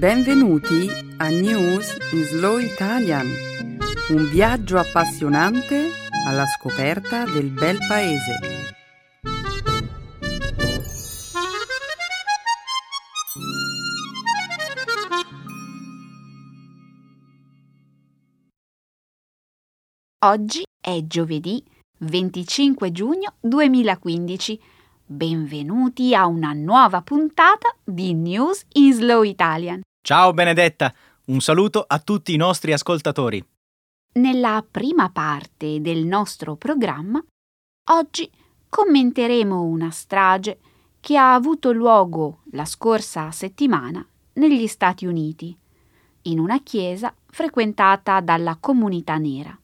Benvenuti a News in Slow Italian, un viaggio appassionante alla scoperta del bel paese. Oggi è giovedì 25 giugno 2015. Benvenuti a una nuova puntata di News in Slow Italian. Ciao Benedetta, un saluto a tutti i nostri ascoltatori. Nella prima parte del nostro programma, oggi commenteremo una strage che ha avuto luogo la scorsa settimana negli Stati Uniti, in una chiesa frequentata dalla comunità nera.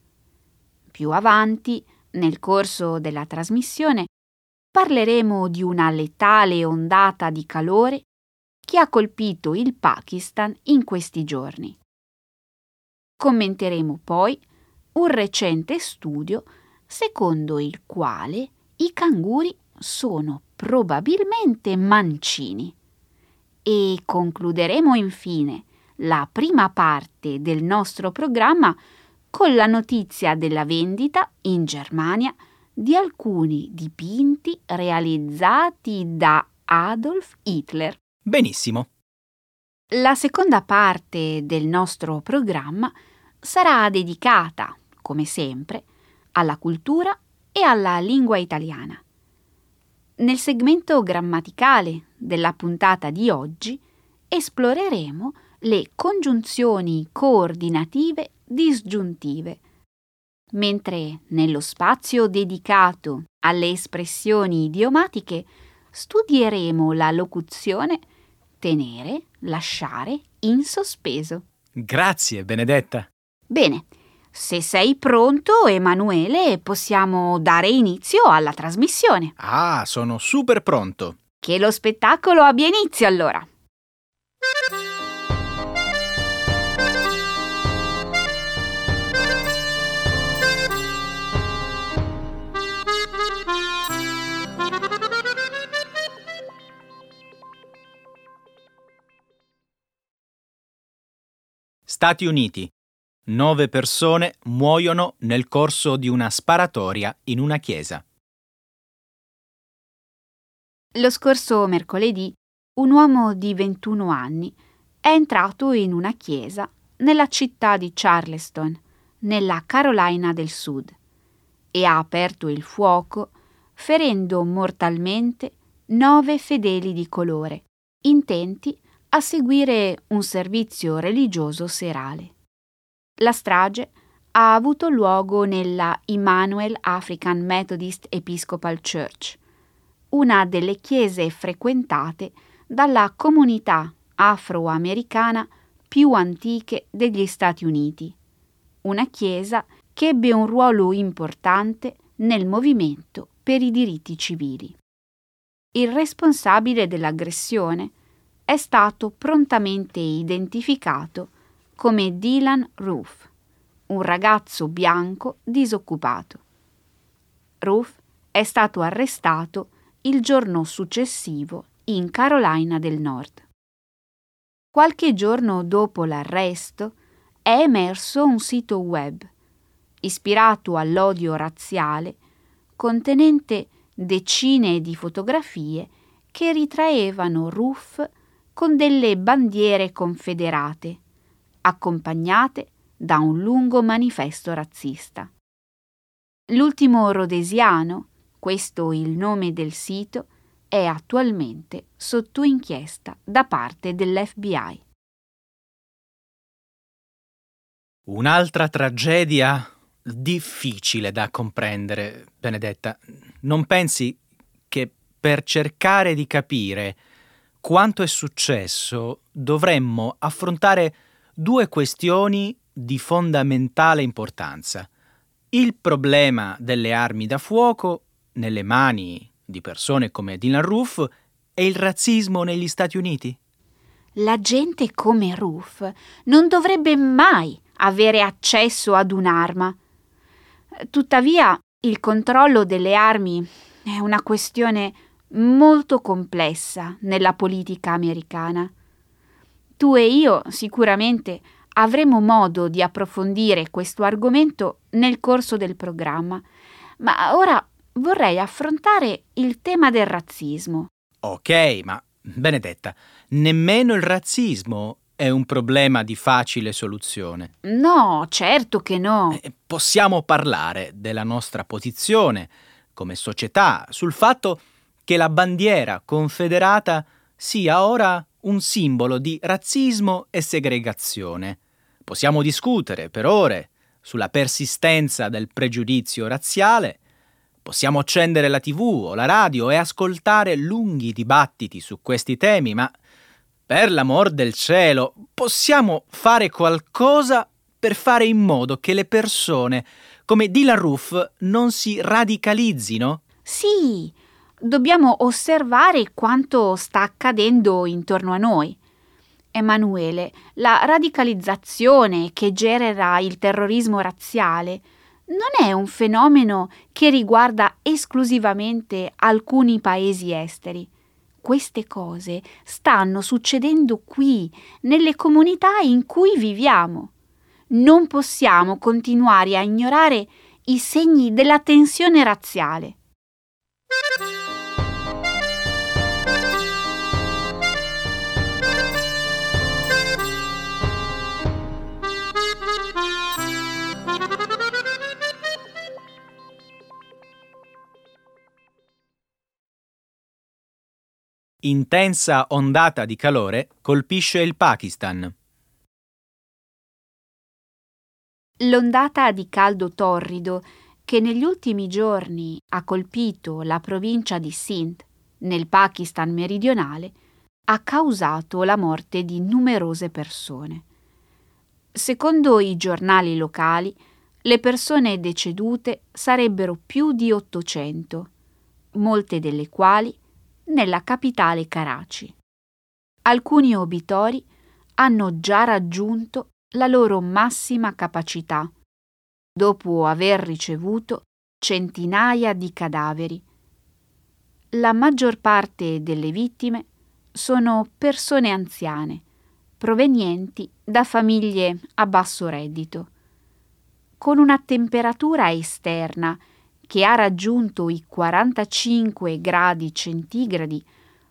Più avanti, nel corso della trasmissione, parleremo di una letale ondata di calore che ha colpito il Pakistan in questi giorni. Commenteremo poi un recente studio secondo il quale i canguri sono probabilmente mancini. E concluderemo infine la prima parte del nostro programma con la notizia della vendita in Germania di alcuni dipinti realizzati da Adolf Hitler. Benissimo. La seconda parte del nostro programma sarà dedicata, come sempre, alla cultura e alla lingua italiana. Nel segmento grammaticale della puntata di oggi esploreremo le congiunzioni coordinative disgiuntive, mentre nello spazio dedicato alle espressioni idiomatiche studieremo la locuzione tenere, lasciare in sospeso. Grazie, Benedetta. Bene, se sei pronto, Emanuele, possiamo dare inizio alla trasmissione. Ah, sono super pronto. Che lo spettacolo abbia inizio allora. Stati Uniti. Nove persone muoiono nel corso di una sparatoria in una chiesa. Lo scorso mercoledì un uomo di 21 anni è entrato in una chiesa nella città di Charleston, nella Carolina del Sud, e ha aperto il fuoco ferendo mortalmente nove fedeli di colore, intenti a seguire un servizio religioso serale. La strage ha avuto luogo nella Emmanuel African Methodist Episcopal Church, una delle chiese frequentate dalla comunità afroamericana più antiche degli Stati Uniti, una chiesa che ebbe un ruolo importante nel movimento per i diritti civili. Il responsabile dell'aggressione è stato prontamente identificato come Dylan Roof, un ragazzo bianco disoccupato. Roof è stato arrestato il giorno successivo in Carolina del Nord. Qualche giorno dopo l'arresto è emerso un sito web ispirato all'odio razziale contenente decine di fotografie che ritraevano Roof con delle bandiere confederate, accompagnate da un lungo manifesto razzista. L'ultimo rodesiano, questo il nome del sito, è attualmente sotto inchiesta da parte dell'FBI. Un'altra tragedia difficile da comprendere, Benedetta. Non pensi che per cercare di capire quanto è successo, dovremmo affrontare due questioni di fondamentale importanza. Il problema delle armi da fuoco nelle mani di persone come Dylan Roof e il razzismo negli Stati Uniti. La gente come Roof non dovrebbe mai avere accesso ad un'arma. Tuttavia, il controllo delle armi è una questione molto complessa nella politica americana. Tu e io sicuramente avremo modo di approfondire questo argomento nel corso del programma, ma ora vorrei affrontare il tema del razzismo. Ok, ma Benedetta, nemmeno il razzismo è un problema di facile soluzione. No, certo che no. Eh, possiamo parlare della nostra posizione come società sul fatto che la bandiera confederata sia ora un simbolo di razzismo e segregazione. Possiamo discutere per ore sulla persistenza del pregiudizio razziale, possiamo accendere la tv o la radio e ascoltare lunghi dibattiti su questi temi, ma per l'amor del cielo, possiamo fare qualcosa per fare in modo che le persone come Dylan Roof non si radicalizzino? Sì, dobbiamo osservare quanto sta accadendo intorno a noi. Emanuele, la radicalizzazione che genera il terrorismo razziale non è un fenomeno che riguarda esclusivamente alcuni paesi esteri queste cose stanno succedendo qui, nelle comunità in cui viviamo. Non possiamo continuare a ignorare i segni della tensione razziale. Intensa ondata di calore colpisce il Pakistan. L'ondata di caldo torrido che negli ultimi giorni ha colpito la provincia di Sindh, nel Pakistan meridionale, ha causato la morte di numerose persone. Secondo i giornali locali, le persone decedute sarebbero più di 800, molte delle quali nella capitale Karachi. Alcuni obitori hanno già raggiunto la loro massima capacità, dopo aver ricevuto centinaia di cadaveri. La maggior parte delle vittime sono persone anziane, provenienti da famiglie a basso reddito. Con una temperatura esterna che ha raggiunto i 45 gradi centigradi,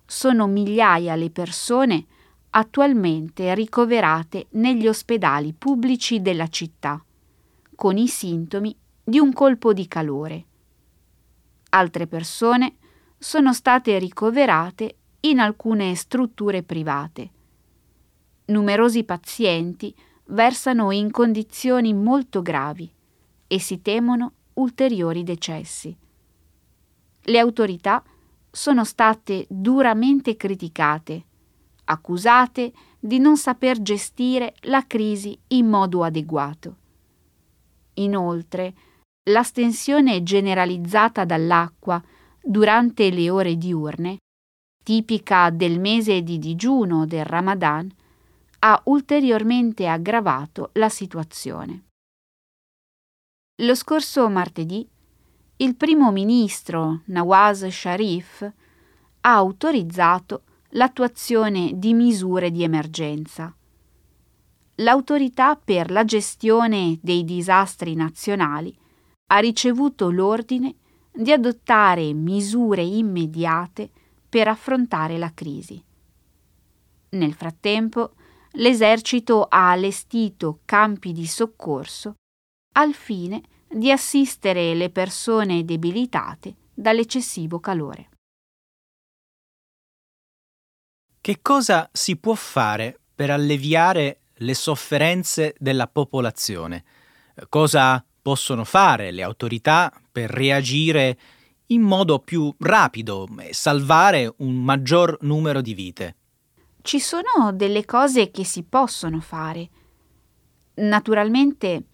sono migliaia le persone attualmente ricoverate negli ospedali pubblici della città, con i sintomi di un colpo di calore. Altre persone sono state ricoverate in alcune strutture private. Numerosi pazienti versano in condizioni molto gravi e si temono ulteriori decessi. Le autorità sono state duramente criticate, accusate di non saper gestire la crisi in modo adeguato. Inoltre, l'astensione generalizzata dall'acqua durante le ore diurne, tipica del mese di digiuno del Ramadan, ha ulteriormente aggravato la situazione. Lo scorso martedì il primo ministro Nawaz Sharif ha autorizzato l'attuazione di misure di emergenza. L'autorità per la gestione dei disastri nazionali ha ricevuto l'ordine di adottare misure immediate per affrontare la crisi. Nel frattempo, l'esercito ha allestito campi di soccorso al fine di assistere le persone debilitate dall'eccessivo calore. Che cosa si può fare per alleviare le sofferenze della popolazione? Cosa possono fare le autorità per reagire in modo più rapido e salvare un maggior numero di vite? Ci sono delle cose che si possono fare. Naturalmente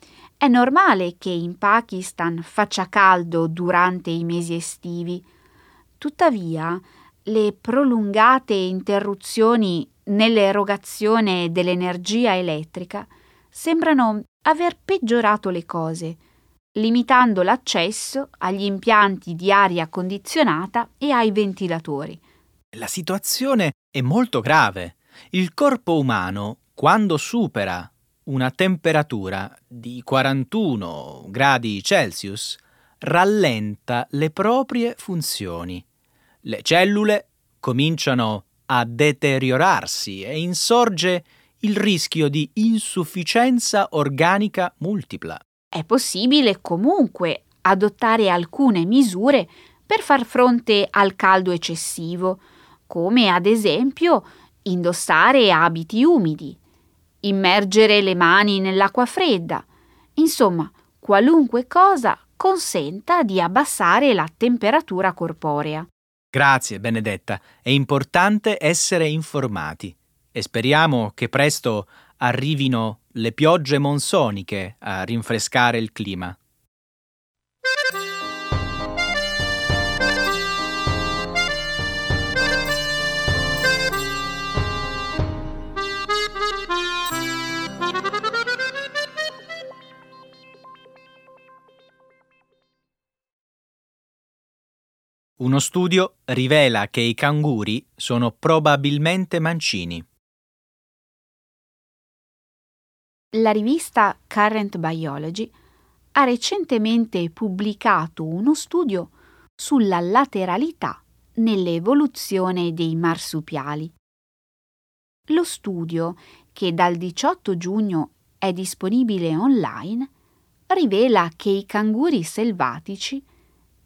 è normale che in Pakistan faccia caldo durante i mesi estivi. Tuttavia, le prolungate interruzioni nell'erogazione dell'energia elettrica sembrano aver peggiorato le cose, limitando l'accesso agli impianti di aria condizionata e ai ventilatori. La situazione è molto grave. Il corpo umano, quando supera una temperatura di 41 gradi Celsius, rallenta le proprie funzioni. Le cellule cominciano a deteriorarsi e insorge il rischio di insufficienza organica multipla. È possibile comunque adottare alcune misure per far fronte al caldo eccessivo, come ad esempio indossare abiti umidi, immergere le mani nell'acqua fredda, insomma, qualunque cosa consenta di abbassare la temperatura corporea. Grazie, Benedetta. È importante essere informati e speriamo che presto arrivino le piogge monsoniche a rinfrescare il clima. Uno studio rivela che i canguri sono probabilmente mancini. La rivista Current Biology ha recentemente pubblicato uno studio sulla lateralità nell'evoluzione dei marsupiali. Lo studio, che dal 18 giugno è disponibile online, rivela che i canguri selvatici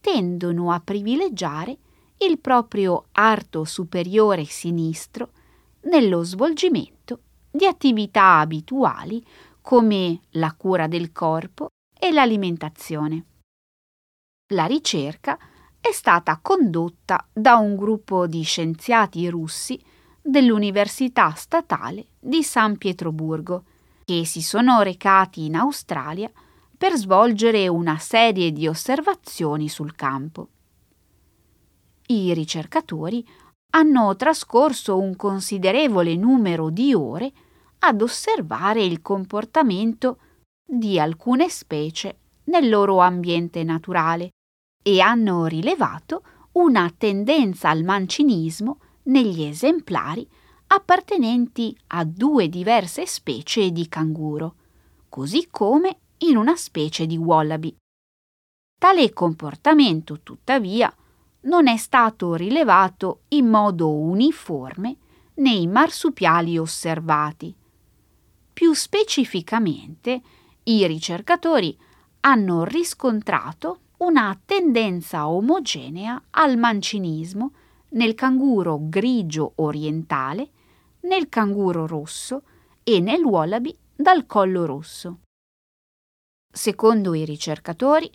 tendono a privilegiare il proprio arto superiore sinistro nello svolgimento di attività abituali come la cura del corpo e l'alimentazione. La ricerca è stata condotta da un gruppo di scienziati russi dell'Università Statale di San Pietroburgo, che si sono recati in Australia per svolgere una serie di osservazioni sul campo. I ricercatori hanno trascorso un considerevole numero di ore ad osservare il comportamento di alcune specie nel loro ambiente naturale e hanno rilevato una tendenza al mancinismo negli esemplari appartenenti a due diverse specie di canguro, così come in una specie di wallaby. Tale comportamento, tuttavia, non è stato rilevato in modo uniforme nei marsupiali osservati. Più specificamente, i ricercatori hanno riscontrato una tendenza omogenea al mancinismo nel canguro grigio orientale, nel canguro rosso e nel wallaby dal collo rosso. Secondo i ricercatori,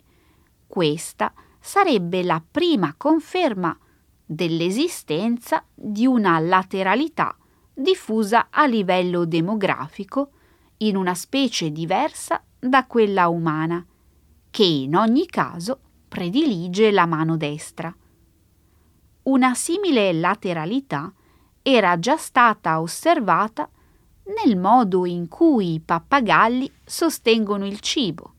questa sarebbe la prima conferma dell'esistenza di una lateralità diffusa a livello demografico in una specie diversa da quella umana, che in ogni caso predilige la mano destra. Una simile lateralità era già stata osservata nel modo in cui i pappagalli sostengono il cibo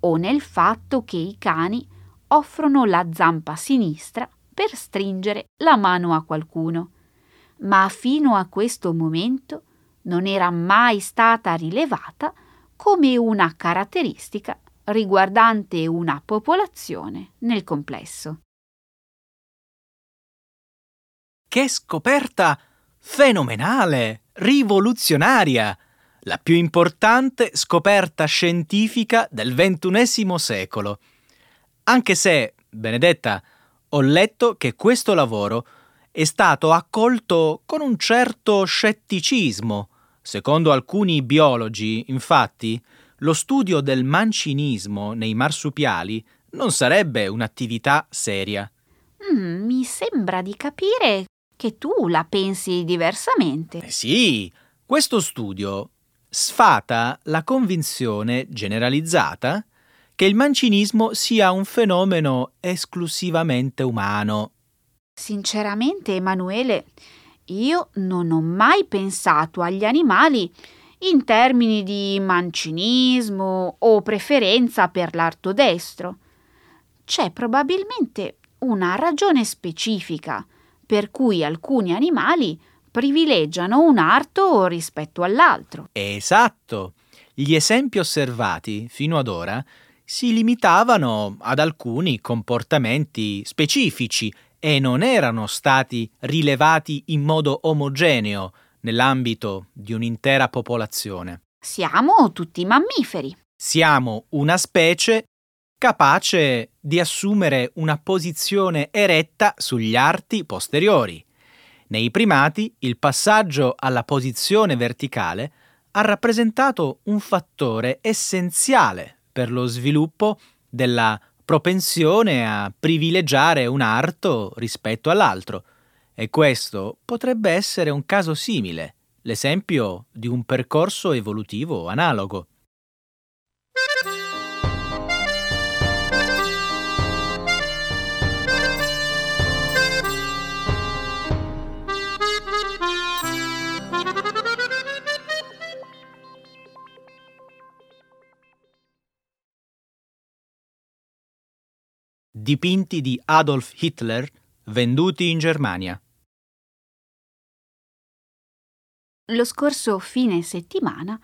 o nel fatto che i cani offrono la zampa sinistra per stringere la mano a qualcuno. Ma fino a questo momento non era mai stata rilevata come una caratteristica riguardante una popolazione nel complesso. Che scoperta fenomenale, rivoluzionaria! la più importante scoperta scientifica del XXI secolo. Anche se, Benedetta, ho letto che questo lavoro è stato accolto con un certo scetticismo. Secondo alcuni biologi, infatti, lo studio del mancinismo nei marsupiali non sarebbe un'attività seria. Mm, mi sembra di capire che tu la pensi diversamente. Eh sì, questo studio sfata la convinzione generalizzata che il mancinismo sia un fenomeno esclusivamente umano. Sinceramente, Emanuele, io non ho mai pensato agli animali in termini di mancinismo o preferenza per l'arto destro. C'è probabilmente una ragione specifica per cui alcuni animali privilegiano un arto rispetto all'altro. Esatto. Gli esempi osservati fino ad ora si limitavano ad alcuni comportamenti specifici e non erano stati rilevati in modo omogeneo nell'ambito di un'intera popolazione. Siamo tutti mammiferi. Siamo una specie capace di assumere una posizione eretta sugli arti posteriori. Nei primati il passaggio alla posizione verticale ha rappresentato un fattore essenziale per lo sviluppo della propensione a privilegiare un arto rispetto all'altro, e questo potrebbe essere un caso simile, l'esempio di un percorso evolutivo analogo. Dipinti di Adolf Hitler venduti in Germania. Lo scorso fine settimana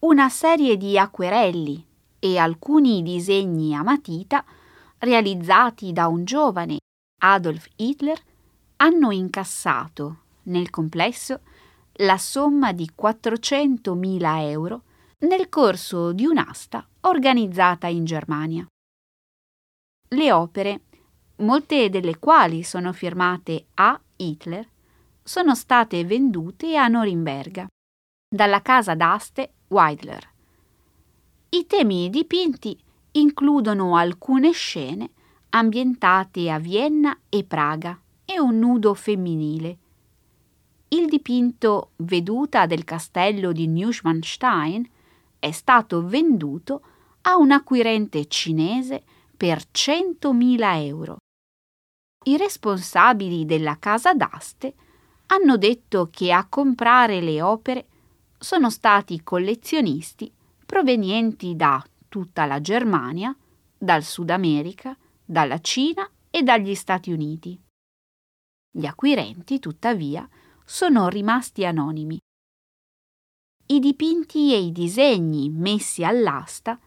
una serie di acquerelli e alcuni disegni a matita realizzati da un giovane Adolf Hitler hanno incassato nel complesso la somma di 400.000 euro nel corso di un'asta organizzata in Germania le opere, molte delle quali sono firmate A. Hitler, sono state vendute a Norimberga dalla casa d'aste Weidler. I temi dipinti includono alcune scene ambientate a Vienna e Praga e un nudo femminile. Il dipinto Veduta del castello di Neuschwanstein è stato venduto a un acquirente cinese per 100.000 euro. I responsabili della casa d'aste hanno detto che a comprare le opere sono stati collezionisti provenienti da tutta la Germania, dal Sud America, dalla Cina e dagli Stati Uniti. Gli acquirenti, tuttavia, sono rimasti anonimi. I dipinti e i disegni messi all'asta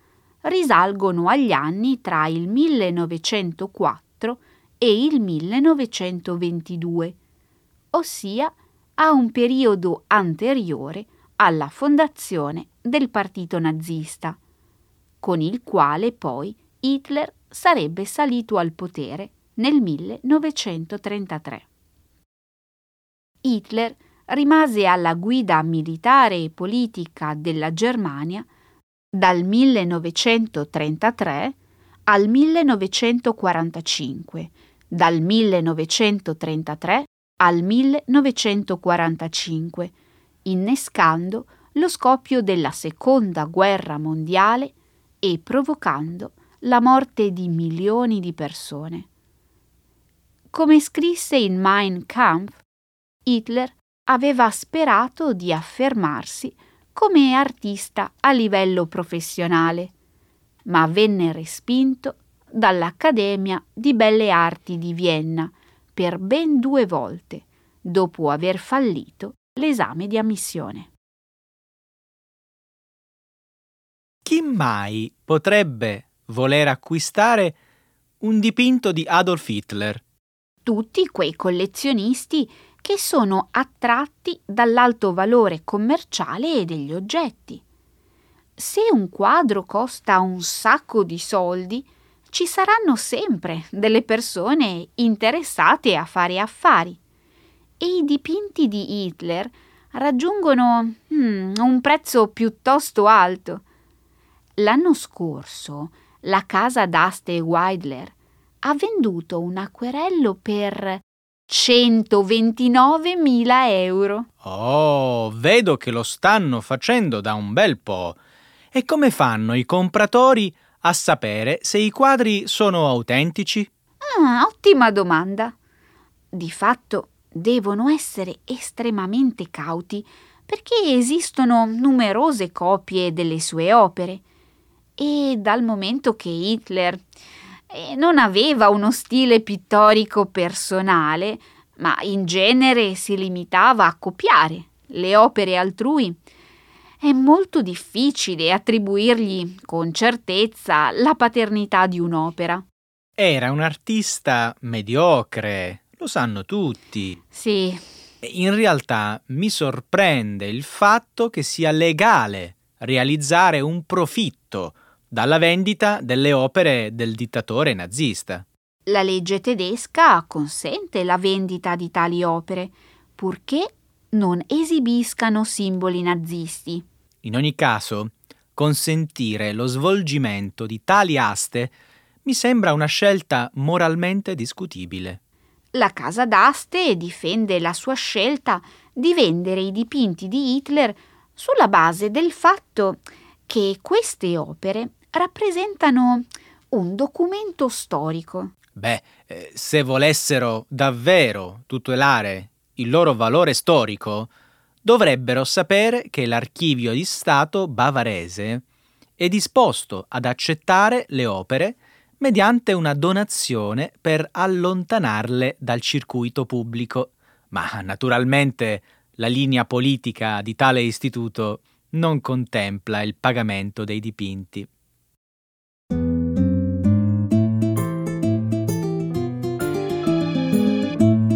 risalgono agli anni tra il 1904 e il 1922, ossia a un periodo anteriore alla fondazione del partito nazista, con il quale poi Hitler sarebbe salito al potere nel 1933. Hitler rimase alla guida militare e politica della Germania dal 1933 al 1945, dal 1933 al 1945, innescando lo scoppio della Seconda Guerra Mondiale e provocando la morte di milioni di persone. Come scrisse in Mein Kampf, Hitler aveva sperato di affermarsi come artista a livello professionale, ma venne respinto dall'Accademia di Belle Arti di Vienna per ben due volte, dopo aver fallito l'esame di ammissione. Chi mai potrebbe voler acquistare un dipinto di Adolf Hitler? Tutti quei collezionisti che sono attratti dall'alto valore commerciale degli oggetti. Se un quadro costa un sacco di soldi, ci saranno sempre delle persone interessate a fare affari. E i dipinti di Hitler raggiungono hmm, un prezzo piuttosto alto. L'anno scorso la casa d'aste Weidler ha venduto un acquerello per 129.000 euro. Oh, vedo che lo stanno facendo da un bel po'. E come fanno i compratori a sapere se i quadri sono autentici? Ah, ottima domanda. Di fatto devono essere estremamente cauti perché esistono numerose copie delle sue opere e dal momento che Hitler non aveva uno stile pittorico personale, ma in genere si limitava a copiare le opere altrui. È molto difficile attribuirgli con certezza la paternità di un'opera. Era un artista mediocre, lo sanno tutti. Sì. In realtà mi sorprende il fatto che sia legale realizzare un profitto dalla vendita delle opere del dittatore nazista. La legge tedesca consente la vendita di tali opere, purché non esibiscano simboli nazisti. In ogni caso, consentire lo svolgimento di tali aste mi sembra una scelta moralmente discutibile. La casa d'aste difende la sua scelta di vendere i dipinti di Hitler sulla base del fatto che queste opere rappresentano un documento storico. Beh, eh, se volessero davvero tutelare il loro valore storico, dovrebbero sapere che l'archivio di Stato bavarese è disposto ad accettare le opere mediante una donazione per allontanarle dal circuito pubblico. Ma naturalmente la linea politica di tale istituto non contempla il pagamento dei dipinti.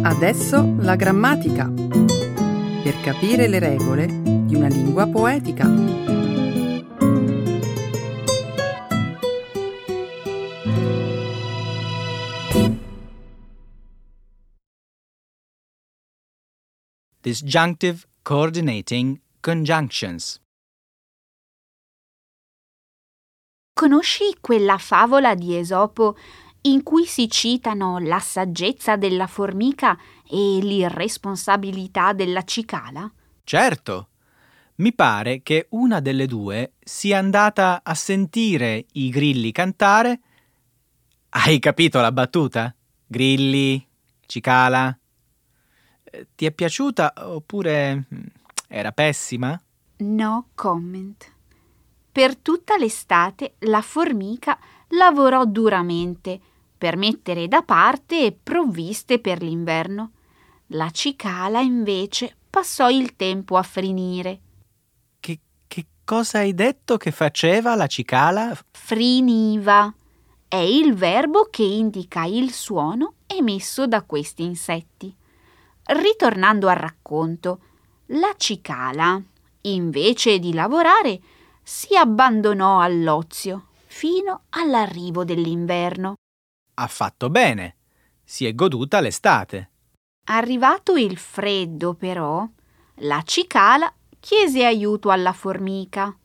Adesso la grammatica. Per capire le regole di una lingua poetica. Disjunctive Coordinating Conjunctions. Conosci quella favola di Esopo in cui si citano la saggezza della formica e l'irresponsabilità della cicala? Certo. Mi pare che una delle due sia andata a sentire i grilli cantare. Hai capito la battuta? Grilli, cicala. Eh, ti è piaciuta oppure mm, era pessima? No comment. Per tutta l'estate la formica lavorò duramente per mettere da parte provviste per l'inverno. La cicala invece passò il tempo a frinire. Che, che cosa hai detto che faceva la cicala? Friniva. È il verbo che indica il suono emesso da questi insetti. Ritornando al racconto, la cicala, invece di lavorare, si abbandonò all'ozio fino all'arrivo dell'inverno. Ha fatto bene. Si è goduta l'estate. Arrivato il freddo, però, la cicala chiese aiuto alla formica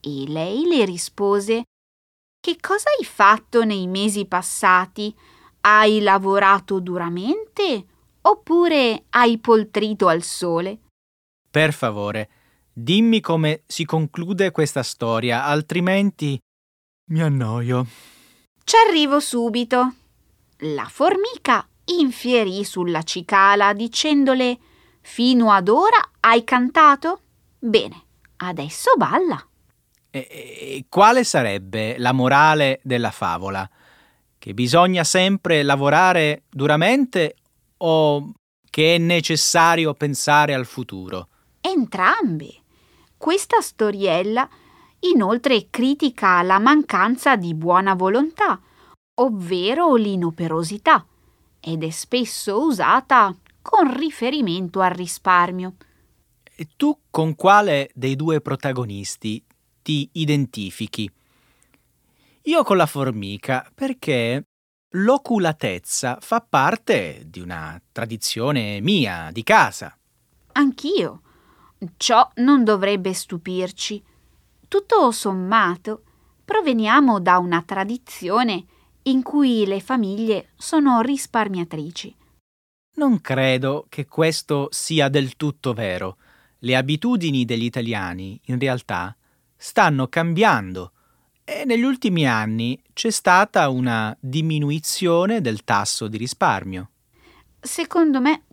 e lei le rispose Che cosa hai fatto nei mesi passati? Hai lavorato duramente oppure hai poltrito al sole? Per favore, dimmi come si conclude questa storia, altrimenti mi annoio. Ci arrivo subito. La formica infierì sulla cicala dicendole Fino ad ora hai cantato? Bene, adesso balla. E, e quale sarebbe la morale della favola? Che bisogna sempre lavorare duramente o che è necessario pensare al futuro? Entrambe. Questa storiella inoltre critica la mancanza di buona volontà, ovvero l'inoperosità, ed è spesso usata con riferimento al risparmio. E tu con quale dei due protagonisti ti identifichi? Io con la formica perché l'oculatezza fa parte di una tradizione mia, di casa. Anch'io. Ciò non dovrebbe stupirci. Tutto sommato, proveniamo da una tradizione in cui le famiglie sono risparmiatrici. Non credo che questo sia del tutto vero. Le abitudini degli italiani, in realtà, stanno cambiando e negli ultimi anni c'è stata una diminuzione del tasso di risparmio. Secondo me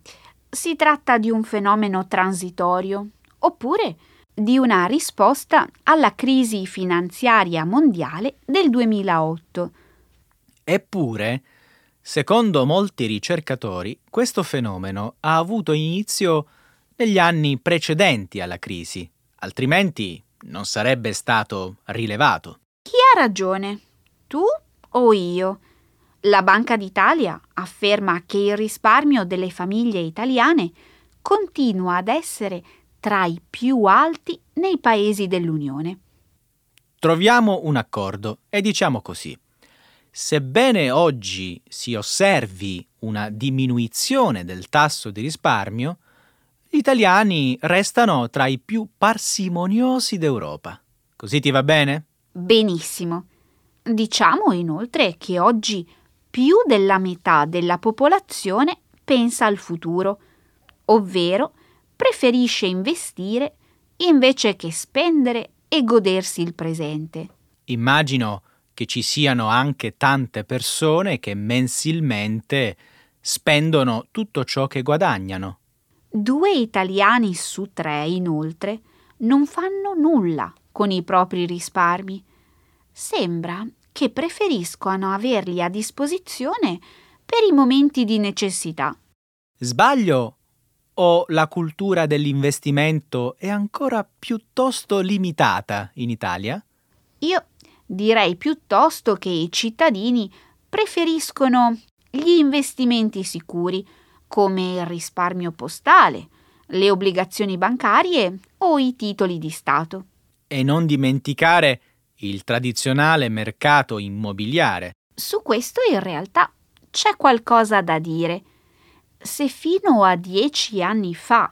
si tratta di un fenomeno transitorio, oppure di una risposta alla crisi finanziaria mondiale del 2008. Eppure, Secondo molti ricercatori, questo fenomeno ha avuto inizio negli anni precedenti alla crisi, altrimenti non sarebbe stato rilevato. Chi ha ragione? Tu o io? La Banca d'Italia afferma che il risparmio delle famiglie italiane continua ad essere tra i più alti nei paesi dell'Unione. Troviamo un accordo e diciamo così. Sebbene oggi si osservi una diminuzione del tasso di risparmio, gli italiani restano tra i più parsimoniosi d'Europa. Così ti va bene? Benissimo. Diciamo inoltre che oggi più della metà della popolazione pensa al futuro, ovvero preferisce investire invece che spendere e godersi il presente. Immagino che ci siano anche tante persone che mensilmente spendono tutto ciò che guadagnano. Due italiani su tre, inoltre, non fanno nulla con i propri risparmi. Sembra che preferiscono averli a disposizione per i momenti di necessità. Sbaglio o la cultura dell'investimento è ancora piuttosto limitata in Italia? Io direi piuttosto che i cittadini preferiscono gli investimenti sicuri, come il risparmio postale, le obbligazioni bancarie o i titoli di Stato. E non dimenticare il tradizionale mercato immobiliare. Su questo in realtà c'è qualcosa da dire. Se fino a dieci anni fa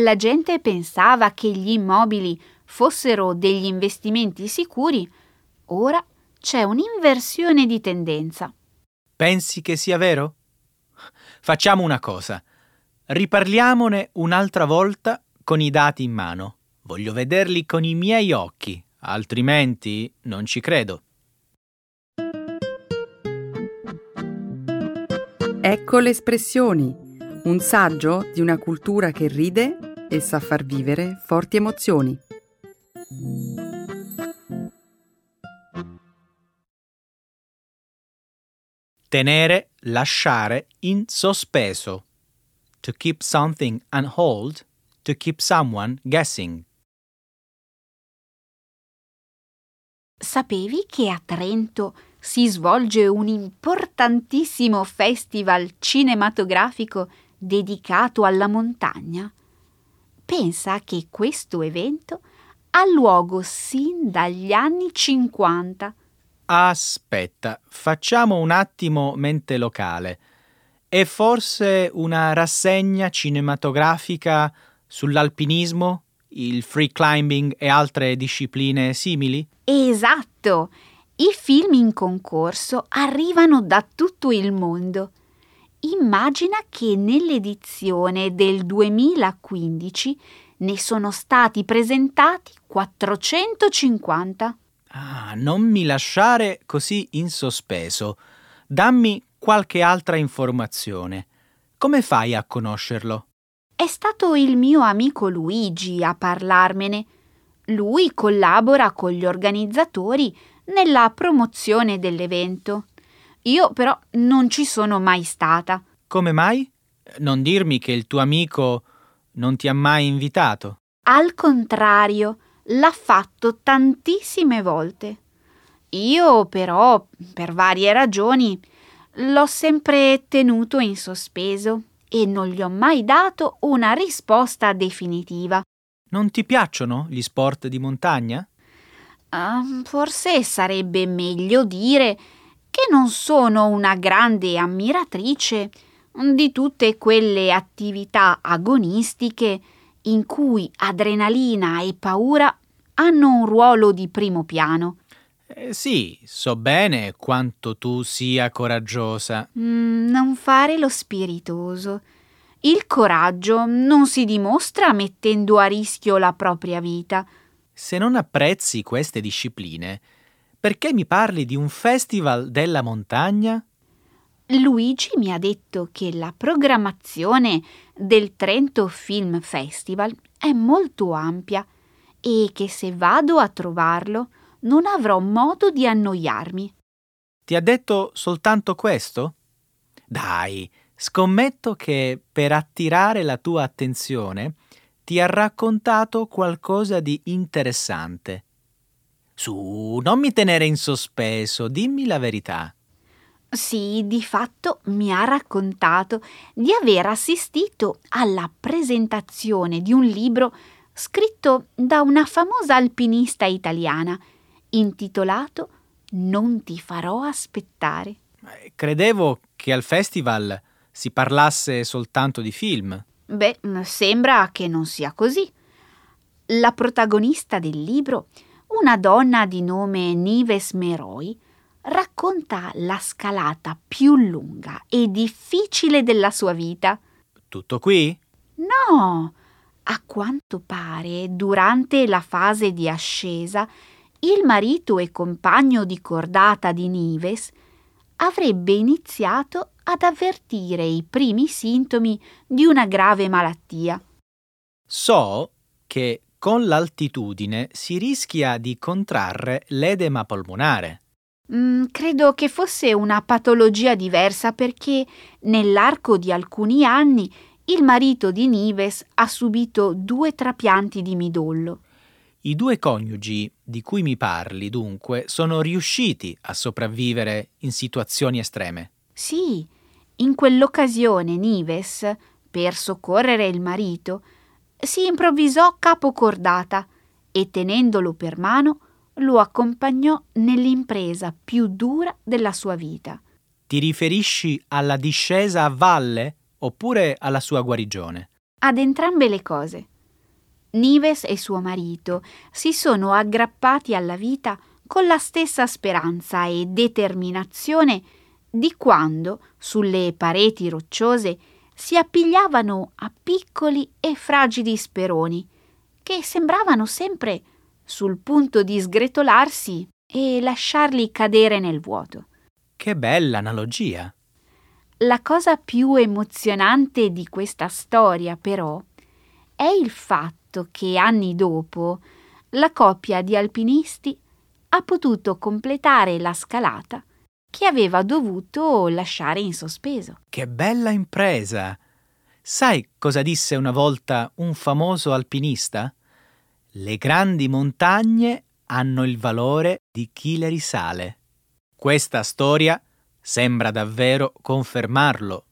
la gente pensava che gli immobili fossero degli investimenti sicuri, ora c'è un'inversione di tendenza. Pensi che sia vero? Facciamo una cosa. Riparliamone un'altra volta con i dati in mano. Voglio vederli con i miei occhi, altrimenti non ci credo. Ecco le espressioni, un saggio di una cultura che ride e sa far vivere forti emozioni. Tenere, lasciare in sospeso. To keep something on hold, to keep someone guessing. Sapevi che a Trento si svolge un importantissimo festival cinematografico dedicato alla montagna? Pensa che questo evento ha luogo sin dagli anni 50. Aspetta, facciamo un attimo mente locale. È forse una rassegna cinematografica sull'alpinismo, il free climbing e altre discipline simili? Esatto! I film in concorso arrivano da tutto il mondo. Immagina che nell'edizione del 2015 ne sono stati presentati 450. Ah, non mi lasciare così in sospeso. Dammi qualche altra informazione. Come fai a conoscerlo? È stato il mio amico Luigi a parlarmene. Lui collabora con gli organizzatori nella promozione dell'evento. Io però non ci sono mai stata. Come mai? Non dirmi che il tuo amico non ti ha mai invitato. Al contrario, l'ha fatto tantissime volte. Io però, per varie ragioni, l'ho sempre tenuto in sospeso e non gli ho mai dato una risposta definitiva. Non ti piacciono gli sport di montagna? Uh, forse sarebbe meglio dire che non sono una grande ammiratrice di tutte quelle attività agonistiche in cui adrenalina e paura hanno un ruolo di primo piano. Eh, sì, so bene quanto tu sia coraggiosa. Mm, non fare lo spiritoso. Il coraggio non si dimostra mettendo a rischio la propria vita. Se non apprezzi queste discipline, perché mi parli di un festival della montagna? Luigi mi ha detto che la programmazione del Trento Film Festival è molto ampia e che se vado a trovarlo non avrò modo di annoiarmi. Ti ha detto soltanto questo? Dai, scommetto che per attirare la tua attenzione ti ha raccontato qualcosa di interessante. Su, non mi tenere in sospeso, dimmi la verità. Sì, di fatto mi ha raccontato di aver assistito alla presentazione di un libro scritto da una famosa alpinista italiana, intitolato Non ti farò aspettare. Eh, credevo che al festival si parlasse soltanto di film. Beh, sembra che non sia così. La protagonista del libro, una donna di nome Nives Meroi, racconta la scalata più lunga e difficile della sua vita. Tutto qui? No, a quanto pare, durante la fase di ascesa, il marito e compagno di cordata di Nives avrebbe iniziato ad avvertire i primi sintomi di una grave malattia. So che con l'altitudine si rischia di contrarre l'edema polmonare. Mm, credo che fosse una patologia diversa perché nell'arco di alcuni anni il marito di Nives ha subito due trapianti di midollo. I due coniugi di cui mi parli, dunque, sono riusciti a sopravvivere in situazioni estreme. Sì, in quell'occasione Nives, per soccorrere il marito, si improvvisò capocordata e tenendolo per mano lo accompagnò nell'impresa più dura della sua vita. Ti riferisci alla discesa a valle oppure alla sua guarigione? Ad entrambe le cose. Nives e suo marito si sono aggrappati alla vita con la stessa speranza e determinazione di quando, sulle pareti rocciose, si appigliavano a piccoli e fragili speroni, che sembravano sempre sul punto di sgretolarsi e lasciarli cadere nel vuoto. Che bella analogia! La cosa più emozionante di questa storia, però, è il fatto che anni dopo la coppia di alpinisti ha potuto completare la scalata che aveva dovuto lasciare in sospeso. Che bella impresa! Sai cosa disse una volta un famoso alpinista? Le grandi montagne hanno il valore di chi le risale. Questa storia sembra davvero confermarlo.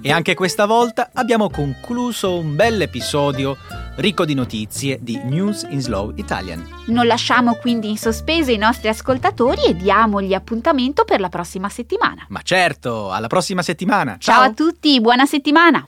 E anche questa volta abbiamo concluso un bel episodio ricco di notizie di News in Slow Italian. Non lasciamo quindi in sospeso i nostri ascoltatori e diamogli appuntamento per la prossima settimana. Ma certo, alla prossima settimana. Ciao, Ciao a tutti, buona settimana!